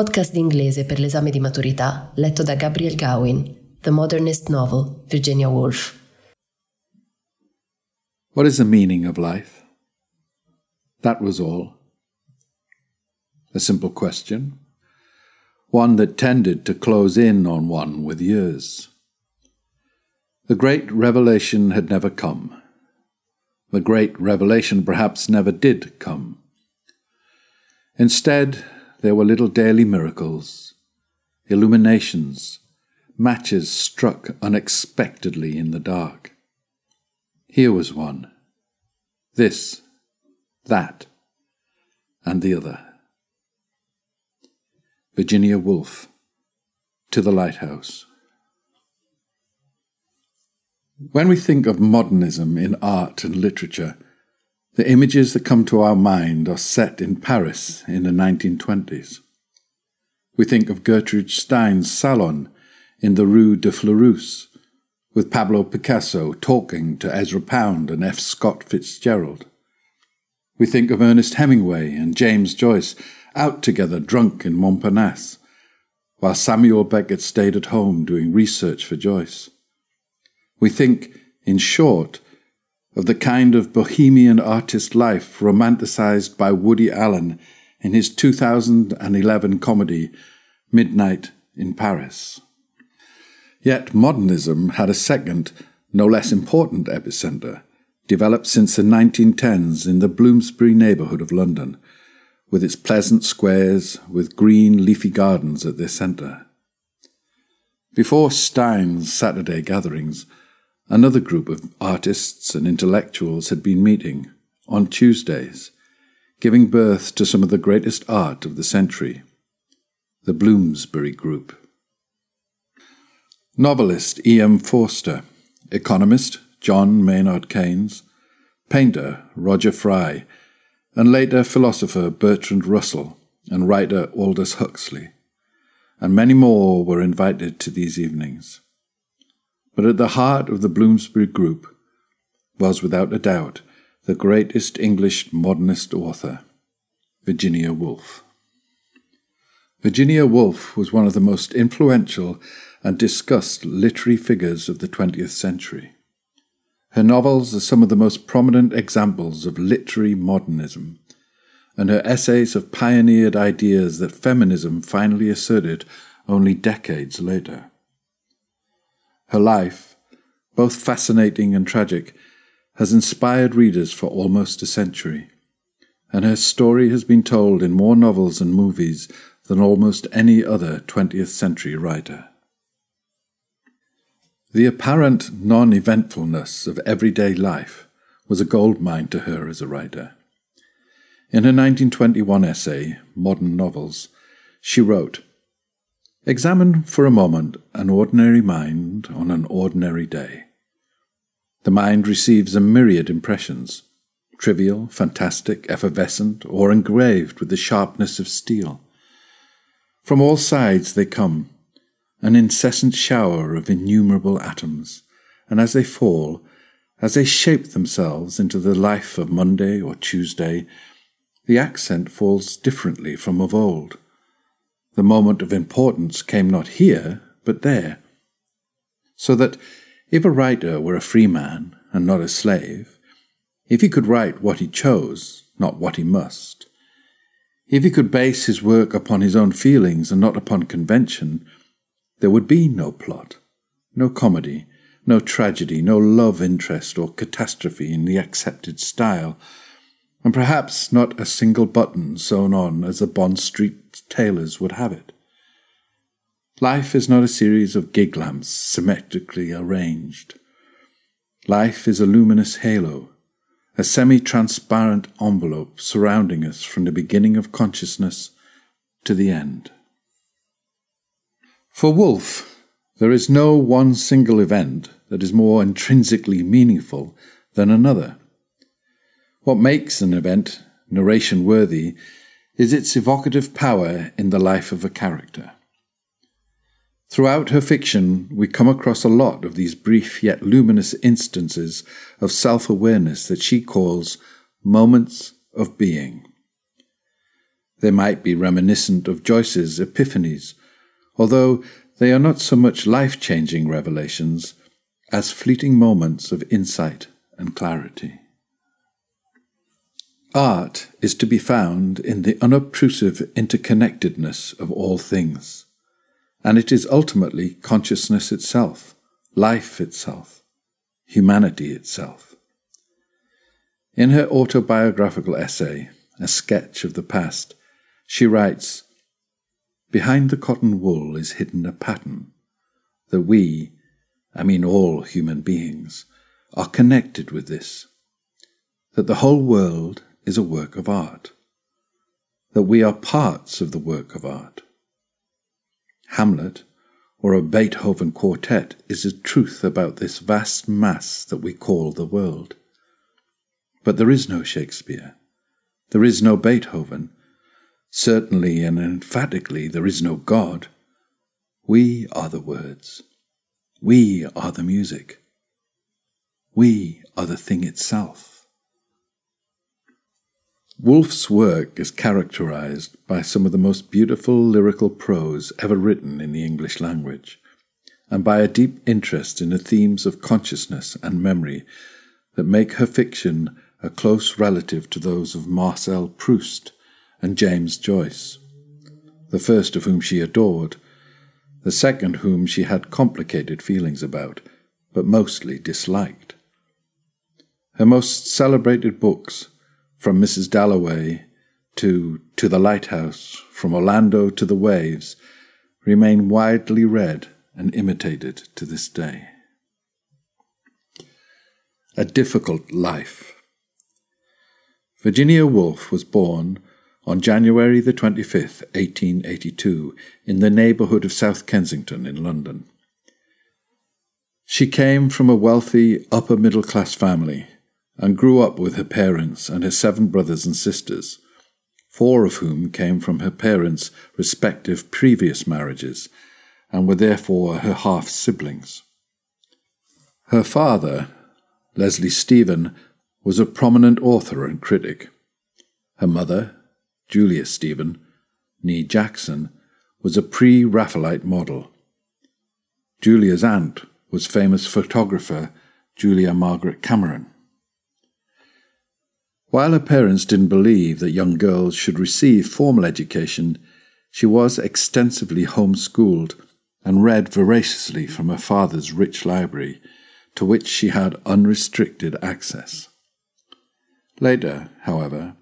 Podcast d'inglese per l'esame di maturità letto da Gabriel Gawin, The Modernist Novel, Virginia Woolf. What is the meaning of life? That was all. A simple question, one that tended to close in on one with years. The great revelation had never come. The great revelation perhaps never did come. Instead, there were little daily miracles, illuminations, matches struck unexpectedly in the dark. Here was one. This, that, and the other. Virginia Woolf, To the Lighthouse. When we think of modernism in art and literature, the images that come to our mind are set in Paris in the 1920s. We think of Gertrude Stein's salon in the Rue de Fleurus, with Pablo Picasso talking to Ezra Pound and F. Scott Fitzgerald. We think of Ernest Hemingway and James Joyce out together drunk in Montparnasse, while Samuel Beckett stayed at home doing research for Joyce. We think, in short, of the kind of bohemian artist life romanticized by Woody Allen in his 2011 comedy Midnight in Paris. Yet modernism had a second, no less important epicenter, developed since the 1910s in the Bloomsbury neighbourhood of London, with its pleasant squares with green leafy gardens at their centre. Before Stein's Saturday gatherings, another group of artists and intellectuals had been meeting on Tuesdays, giving birth to some of the greatest art of the century the Bloomsbury Group. Novelist E. M. Forster, economist John Maynard Keynes, painter Roger Fry, and later philosopher Bertrand Russell and writer Aldous Huxley, and many more were invited to these evenings. But at the heart of the Bloomsbury Group was, without a doubt, the greatest English modernist author, Virginia Woolf. Virginia Woolf was one of the most influential and discussed literary figures of the 20th century. Her novels are some of the most prominent examples of literary modernism, and her essays have pioneered ideas that feminism finally asserted only decades later. Her life, both fascinating and tragic, has inspired readers for almost a century, and her story has been told in more novels and movies than almost any other 20th century writer. The apparent non eventfulness of everyday life was a goldmine to her as a writer. In her 1921 essay, Modern Novels, she wrote Examine for a moment an ordinary mind on an ordinary day. The mind receives a myriad impressions trivial, fantastic, effervescent, or engraved with the sharpness of steel. From all sides they come, an incessant shower of innumerable atoms, and as they fall, as they shape themselves into the life of Monday or Tuesday, the accent falls differently from of old. The moment of importance came not here, but there. So that if a writer were a free man and not a slave, if he could write what he chose, not what he must, if he could base his work upon his own feelings and not upon convention, there would be no plot, no comedy, no tragedy, no love interest or catastrophe in the accepted style, and perhaps not a single button sewn on as a Bond Street tailors would have it. Life is not a series of gig lamps symmetrically arranged. Life is a luminous halo, a semi transparent envelope surrounding us from the beginning of consciousness to the end. For Woolf, there is no one single event that is more intrinsically meaningful than another. What makes an event narration worthy is its evocative power in the life of a character. Throughout her fiction, we come across a lot of these brief yet luminous instances of self awareness that she calls moments of being. They might be reminiscent of Joyce's epiphanies, although they are not so much life changing revelations as fleeting moments of insight and clarity. Art is to be found in the unobtrusive interconnectedness of all things and it is ultimately consciousness itself, life itself, humanity itself. In her autobiographical essay, A Sketch of the Past, she writes Behind the cotton wool is hidden a pattern that we, I mean all human beings, are connected with this, that the whole world is a work of art, that we are parts of the work of art Hamlet, or a Beethoven quartet is the truth about this vast mass that we call the world. But there is no Shakespeare. There is no Beethoven. Certainly and emphatically there is no God. We are the words. We are the music. We are the thing itself. Woolf's work is characterized by some of the most beautiful lyrical prose ever written in the English language, and by a deep interest in the themes of consciousness and memory that make her fiction a close relative to those of Marcel Proust and James Joyce, the first of whom she adored, the second whom she had complicated feelings about, but mostly disliked. Her most celebrated books from Mrs. Dalloway to To the Lighthouse, from Orlando to the Waves, remain widely read and imitated to this day. A Difficult Life Virginia Woolf was born on January the 25th, 1882, in the neighbourhood of South Kensington in London. She came from a wealthy upper middle class family and grew up with her parents and her seven brothers and sisters, four of whom came from her parents' respective previous marriages and were therefore her half siblings. Her father, Leslie Stephen, was a prominent author and critic. Her mother, Julia Stephen, née Jackson, was a pre Raphaelite model. Julia's aunt was famous photographer Julia Margaret Cameron. While her parents didn't believe that young girls should receive formal education, she was extensively homeschooled and read voraciously from her father's rich library, to which she had unrestricted access. Later, however,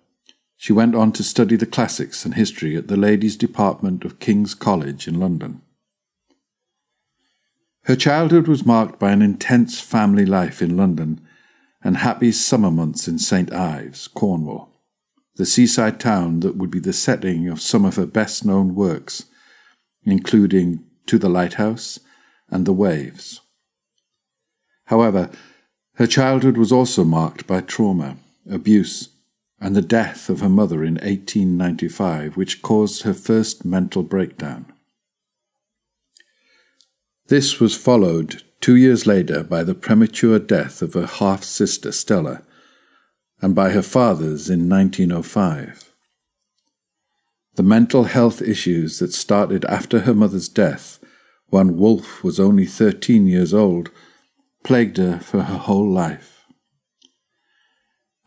she went on to study the classics and history at the Ladies' Department of King's College in London. Her childhood was marked by an intense family life in London and happy summer months in St. Ives, Cornwall, the seaside town that would be the setting of some of her best known works, including To the Lighthouse and The Waves. However, her childhood was also marked by trauma, abuse, and the death of her mother in 1895, which caused her first mental breakdown. This was followed two years later by the premature death of her half sister Stella, and by her father's in 1905. The mental health issues that started after her mother's death, when Woolf was only 13 years old, plagued her for her whole life.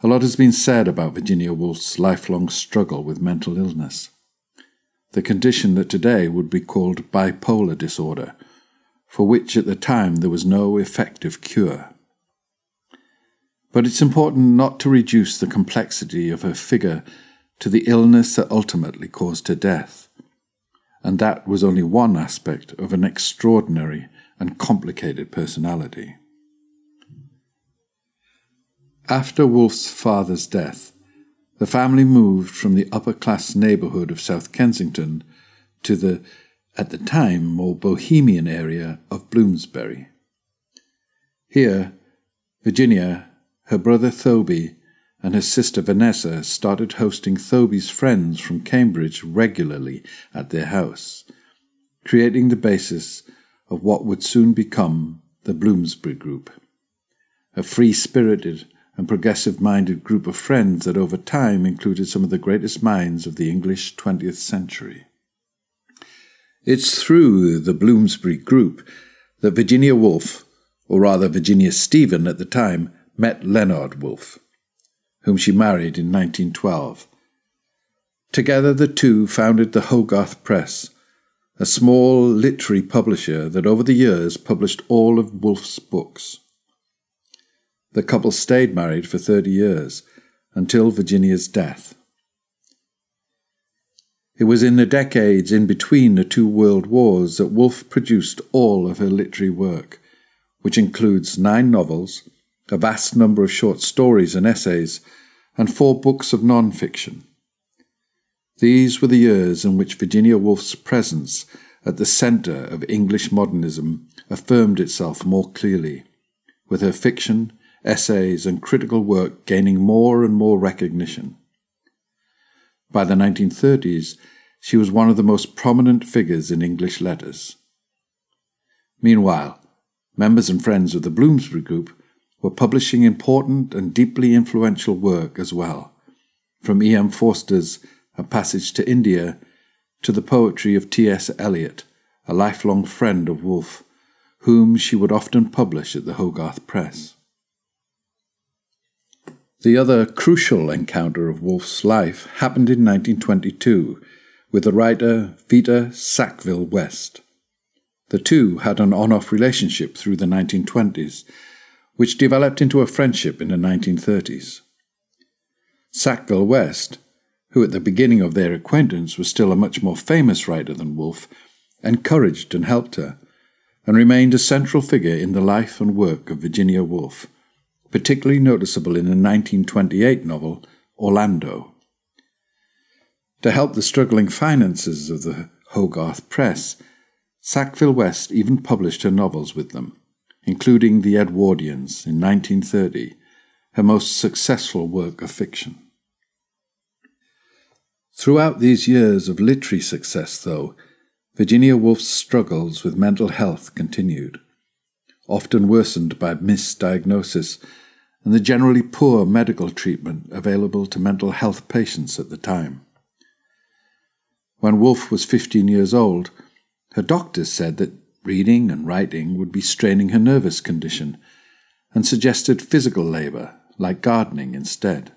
A lot has been said about Virginia Woolf's lifelong struggle with mental illness, the condition that today would be called bipolar disorder for which at the time there was no effective cure. But it's important not to reduce the complexity of her figure to the illness that ultimately caused her death, and that was only one aspect of an extraordinary and complicated personality. After Woolf's father's death, the family moved from the upper class neighbourhood of South Kensington to the, at the time, more bohemian area of Bloomsbury. Here, Virginia, her brother Thoby, and her sister Vanessa started hosting Thoby's friends from Cambridge regularly at their house, creating the basis of what would soon become the Bloomsbury Group, a free spirited and progressive minded group of friends that over time included some of the greatest minds of the English 20th century. It's through the Bloomsbury Group that Virginia Woolf, or rather Virginia Stephen at the time, met Leonard Woolf whom she married in 1912. Together, the two founded the Hogarth Press, a small literary publisher that over the years published all of Woolf's books. The couple stayed married for 30 years, until Virginia's death. It was in the decades in between the two world wars that Woolf produced all of her literary work, which includes nine novels, a vast number of short stories and essays, and four books of non fiction. These were the years in which Virginia Woolf's presence at the centre of English modernism affirmed itself more clearly, with her fiction, essays, and critical work gaining more and more recognition. By the 1930s, she was one of the most prominent figures in English letters. Meanwhile, members and friends of the Bloomsbury Group were publishing important and deeply influential work as well, from E. M. Forster's A Passage to India to the poetry of T. S. Eliot, a lifelong friend of Woolf, whom she would often publish at the Hogarth Press. The other crucial encounter of Woolf's life happened in 1922 with the writer Vita Sackville West. The two had an on off relationship through the 1920s which developed into a friendship in the 1930s. Sackville West, who at the beginning of their acquaintance was still a much more famous writer than Woolf, encouraged and helped her, and remained a central figure in the life and work of Virginia Woolf, particularly noticeable in the 1928 novel Orlando. To help the struggling finances of the Hogarth Press, Sackville West even published her novels with them including The Edwardians in 1930, her most successful work of fiction. Throughout these years of literary success, though, Virginia Woolf's struggles with mental health continued, often worsened by misdiagnosis and the generally poor medical treatment available to mental health patients at the time. When Woolf was 15 years old, her doctors said that Reading and writing would be straining her nervous condition, and suggested physical labour, like gardening, instead.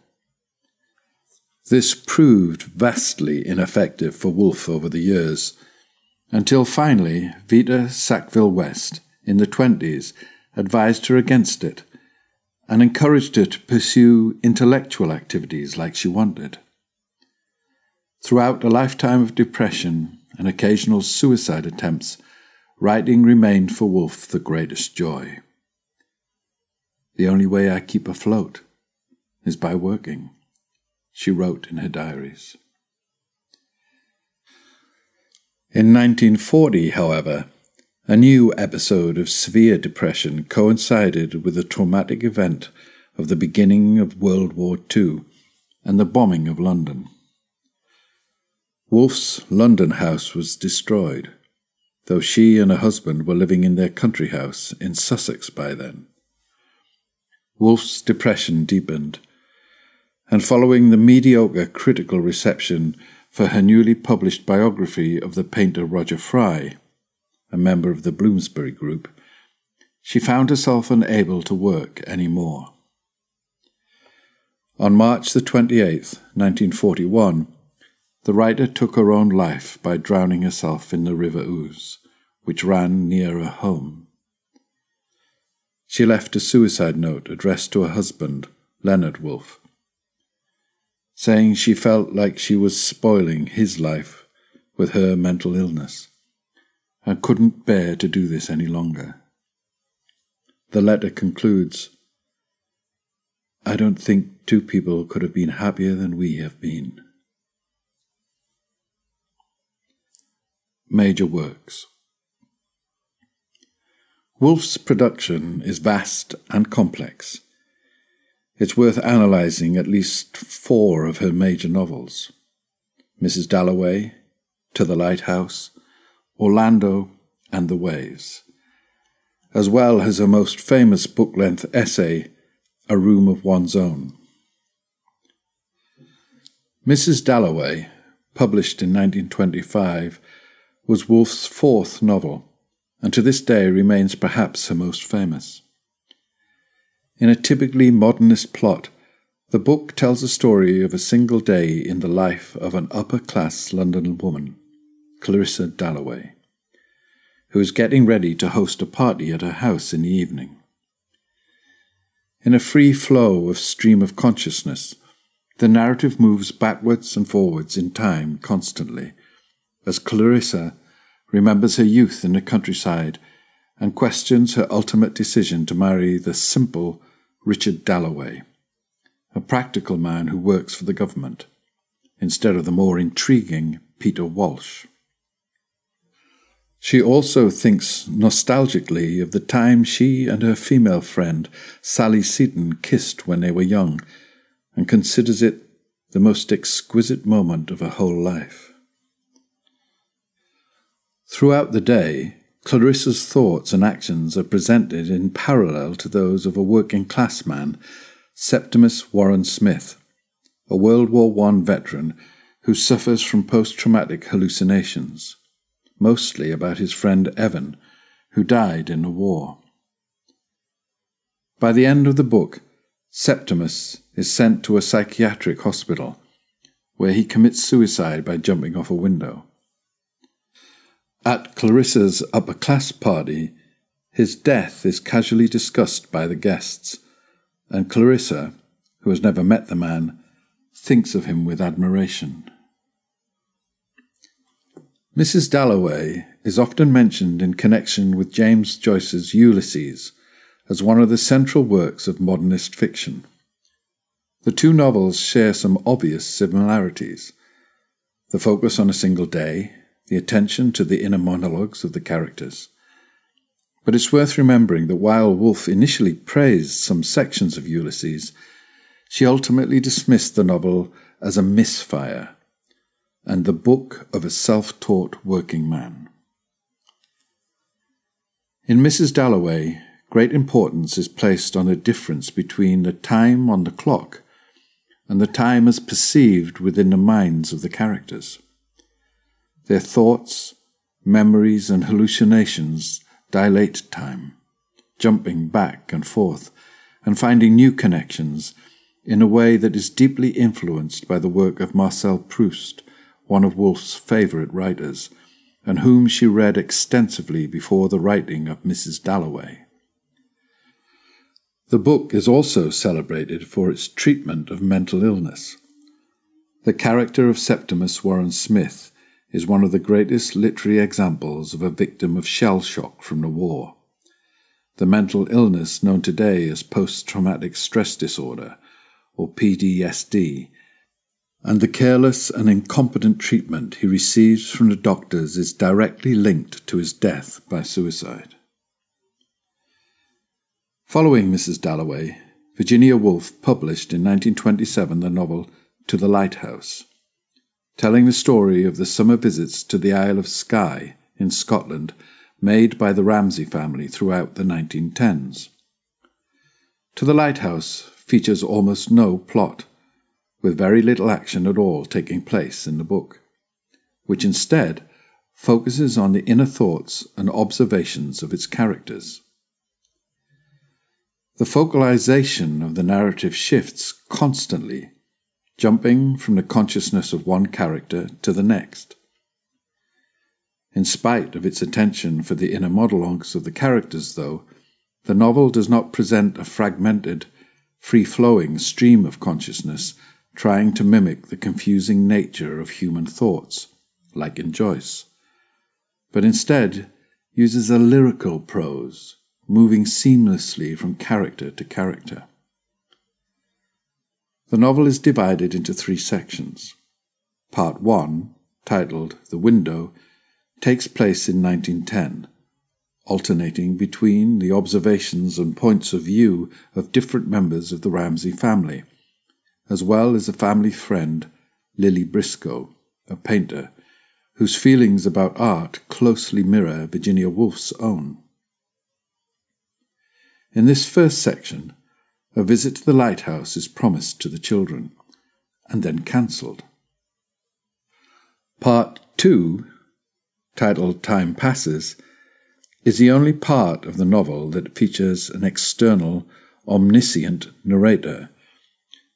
This proved vastly ineffective for Woolf over the years, until finally Vita Sackville West, in the twenties, advised her against it and encouraged her to pursue intellectual activities like she wanted. Throughout a lifetime of depression and occasional suicide attempts, Writing remained for Woolf the greatest joy. The only way I keep afloat is by working, she wrote in her diaries. In 1940, however, a new episode of severe depression coincided with the traumatic event of the beginning of World War II and the bombing of London. Woolf's London house was destroyed though she and her husband were living in their country house in Sussex by then. Woolf's depression deepened, and following the mediocre critical reception for her newly published biography of the painter Roger Fry, a member of the Bloomsbury Group, she found herself unable to work any more. On March the 28th, 1941, the writer took her own life by drowning herself in the River Ouse, which ran near her home. She left a suicide note addressed to her husband, Leonard Woolf, saying she felt like she was spoiling his life with her mental illness and couldn't bear to do this any longer. The letter concludes I don't think two people could have been happier than we have been. Major Works Woolf's production is vast and complex. It's worth analysing at least four of her major novels Mrs. Dalloway, To the Lighthouse, Orlando, and The Waves, as well as her most famous book length essay, A Room of One's Own. Mrs. Dalloway, published in 1925, was Woolf's fourth novel, and to this day remains perhaps her most famous. In a typically modernist plot, the book tells the story of a single day in the life of an upper class London woman, Clarissa Dalloway, who is getting ready to host a party at her house in the evening. In a free flow of stream of consciousness, the narrative moves backwards and forwards in time constantly, as Clarissa remembers her youth in the countryside and questions her ultimate decision to marry the simple Richard Dalloway, a practical man who works for the government, instead of the more intriguing Peter Walsh. She also thinks nostalgically of the time she and her female friend Sally Seton kissed when they were young, and considers it the most exquisite moment of her whole life. Throughout the day, Clarissa's thoughts and actions are presented in parallel to those of a working class man, Septimus Warren Smith, a World War I veteran who suffers from post traumatic hallucinations, mostly about his friend Evan, who died in the war. By the end of the book, Septimus is sent to a psychiatric hospital, where he commits suicide by jumping off a window. At Clarissa's upper class party, his death is casually discussed by the guests, and Clarissa, who has never met the man, thinks of him with admiration. Mrs. Dalloway is often mentioned in connection with James Joyce's Ulysses as one of the central works of modernist fiction. The two novels share some obvious similarities the focus on a single day, the attention to the inner monologues of the characters. But it's worth remembering that while Woolf initially praised some sections of Ulysses, she ultimately dismissed the novel as a misfire and the book of a self taught working man. In Mrs. Dalloway, great importance is placed on the difference between the time on the clock and the time as perceived within the minds of the characters. Their thoughts, memories, and hallucinations dilate time, jumping back and forth and finding new connections in a way that is deeply influenced by the work of Marcel Proust, one of Woolf's favourite writers, and whom she read extensively before the writing of Mrs. Dalloway. The book is also celebrated for its treatment of mental illness. The character of Septimus Warren Smith is one of the greatest literary examples of a victim of shell shock from the war. The mental illness known today as post traumatic stress disorder, or PTSD, and the careless and incompetent treatment he receives from the doctors is directly linked to his death by suicide. Following Mrs. Dalloway, Virginia Woolf published in 1927 the novel To the Lighthouse telling the story of the summer visits to the Isle of Skye in Scotland made by the Ramsay family throughout the 1910s. To the Lighthouse features almost no plot, with very little action at all taking place in the book, which instead focuses on the inner thoughts and observations of its characters. The focalization of the narrative shifts constantly jumping from the consciousness of one character to the next. In spite of its attention for the inner monologues of the characters, though, the novel does not present a fragmented, free flowing stream of consciousness trying to mimic the confusing nature of human thoughts, like in Joyce, but instead uses a lyrical prose, moving seamlessly from character to character. The novel is divided into three sections. Part 1, titled The Window, takes place in 1910, alternating between the observations and points of view of different members of the Ramsay family, as well as a family friend, Lily Briscoe, a painter, whose feelings about art closely mirror Virginia Woolf's own. In this first section, a visit to the lighthouse is promised to the children, and then cancelled. Part 2, titled Time Passes, is the only part of the novel that features an external, omniscient narrator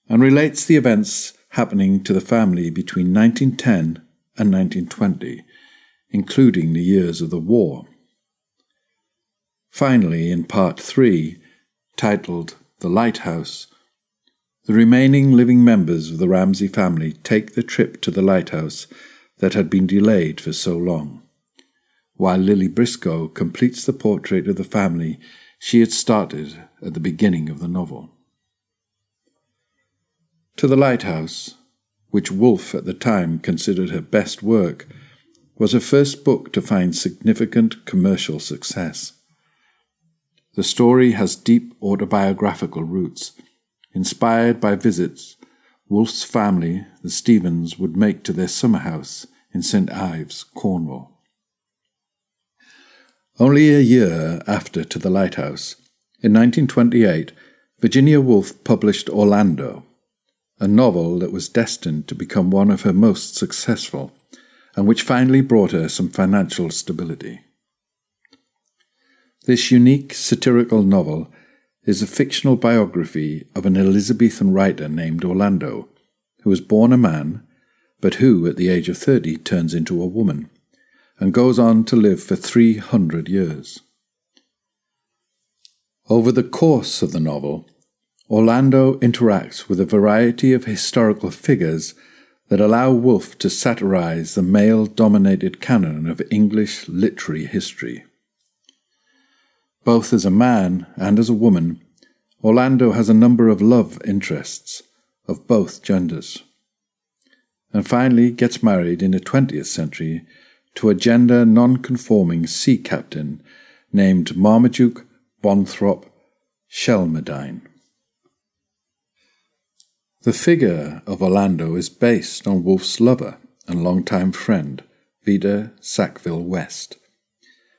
and relates the events happening to the family between 1910 and 1920, including the years of the war. Finally, in Part 3, titled The Lighthouse, the remaining living members of the Ramsay family take the trip to the lighthouse that had been delayed for so long, while Lily Briscoe completes the portrait of the family she had started at the beginning of the novel. To the Lighthouse, which Woolf at the time considered her best work, was her first book to find significant commercial success. The story has deep autobiographical roots, inspired by visits Woolf's family, the Stephens, would make to their summer house in St. Ives, Cornwall. Only a year after To the Lighthouse, in 1928, Virginia Woolf published Orlando, a novel that was destined to become one of her most successful, and which finally brought her some financial stability. This unique satirical novel is a fictional biography of an Elizabethan writer named Orlando, who was born a man, but who, at the age of thirty, turns into a woman, and goes on to live for three hundred years. Over the course of the novel, Orlando interacts with a variety of historical figures that allow Woolf to satirize the male dominated canon of English literary history. Both as a man and as a woman, Orlando has a number of love interests of both genders. And finally gets married in the 20th century to a gender non conforming sea captain named Marmaduke Bonthrop Shelmerdine. The figure of Orlando is based on Woolf's lover and longtime friend, Vita Sackville West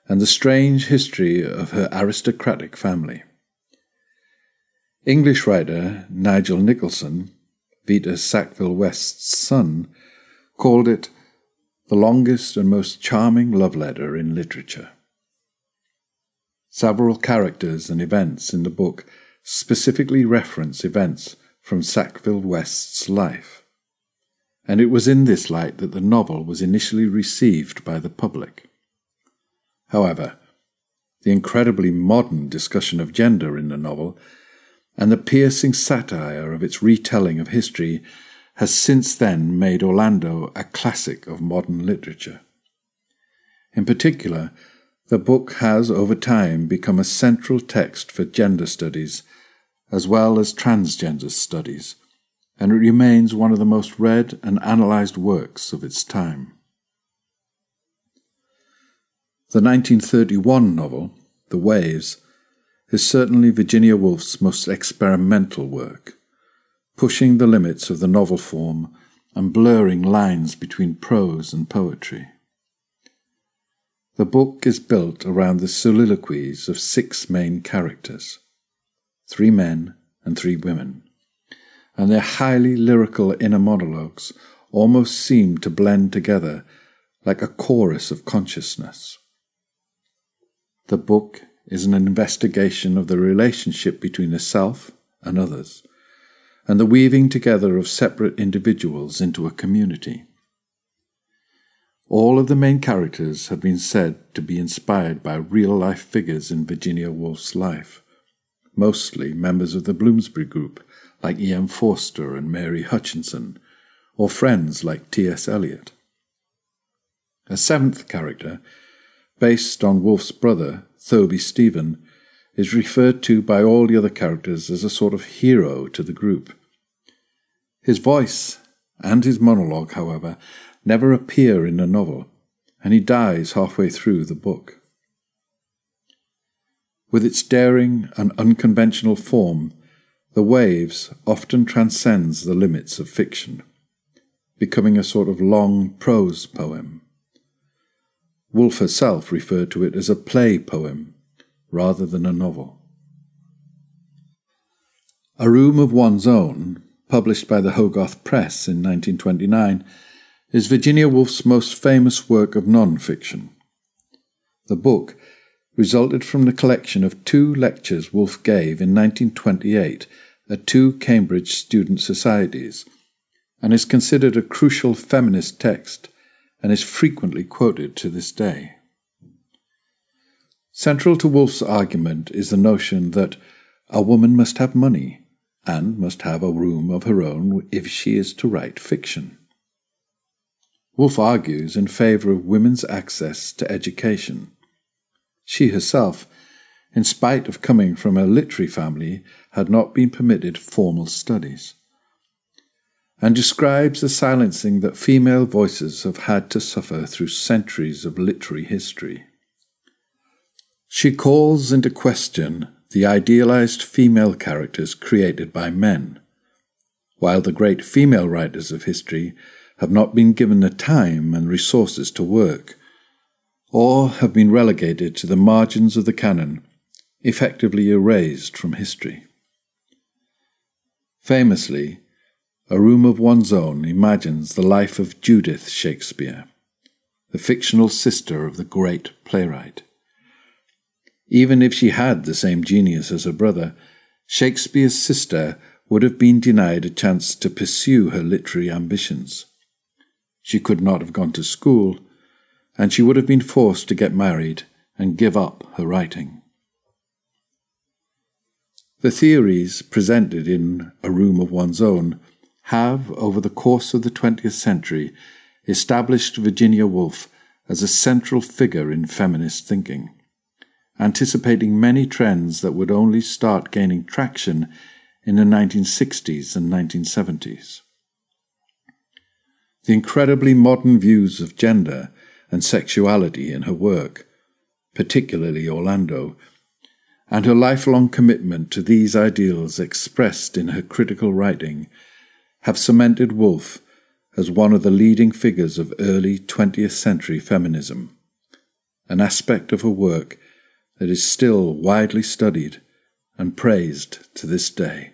and the strange history of her aristocratic family. English writer Nigel Nicolson, Vita Sackville West's son, called it the longest and most charming love letter in literature. Several characters and events in the book specifically reference events from Sackville West's life, and it was in this light that the novel was initially received by the public. However, the incredibly modern discussion of gender in the novel and the piercing satire of its retelling of history has since then made Orlando a classic of modern literature. In particular, the book has over time become a central text for gender studies as well as transgender studies, and it remains one of the most read and analysed works of its time. The 1931 novel, The Waves, is certainly Virginia Woolf's most experimental work, pushing the limits of the novel form and blurring lines between prose and poetry. The book is built around the soliloquies of six main characters three men and three women, and their highly lyrical inner monologues almost seem to blend together like a chorus of consciousness. The book is an investigation of the relationship between the self and others, and the weaving together of separate individuals into a community. All of the main characters have been said to be inspired by real life figures in Virginia Woolf's life, mostly members of the Bloomsbury Group like E.M. Forster and Mary Hutchinson, or friends like T.S. Eliot. A seventh character based on Woolf's brother, Thoby Stephen, is referred to by all the other characters as a sort of hero to the group. His voice and his monologue, however, never appear in the novel, and he dies halfway through the book. With its daring and unconventional form, The Waves often transcends the limits of fiction, becoming a sort of long prose poem. Woolf herself referred to it as a play poem rather than a novel. A Room of One's Own, published by the Hogarth Press in 1929, is Virginia Woolf's most famous work of non fiction. The book resulted from the collection of two lectures Woolf gave in 1928 at two Cambridge student societies, and is considered a crucial feminist text and is frequently quoted to this day. Central to Woolf's argument is the notion that a woman must have money and must have a room of her own if she is to write fiction. Woolf argues in favour of women's access to education she herself, in spite of coming from a literary family, had not been permitted formal studies, and describes the silencing that female voices have had to suffer through centuries of literary history. She calls into question the idealized female characters created by men, while the great female writers of history have not been given the time and resources to work or have been relegated to the margins of the canon, effectively erased from history. Famously, A Room of One's Own imagines the life of Judith Shakespeare, the fictional sister of the great playwright. Even if she had the same genius as her brother, Shakespeare's sister would have been denied a chance to pursue her literary ambitions. She could not have gone to school and she would have been forced to get married and give up her writing. The theories presented in A Room of One's Own have, over the course of the 20th century, established Virginia Woolf as a central figure in feminist thinking, anticipating many trends that would only start gaining traction in the 1960s and 1970s. The incredibly modern views of gender and sexuality in her work, particularly Orlando, and her lifelong commitment to these ideals expressed in her critical writing have cemented Woolf as one of the leading figures of early 20th century feminism, an aspect of her work that is still widely studied and praised to this day.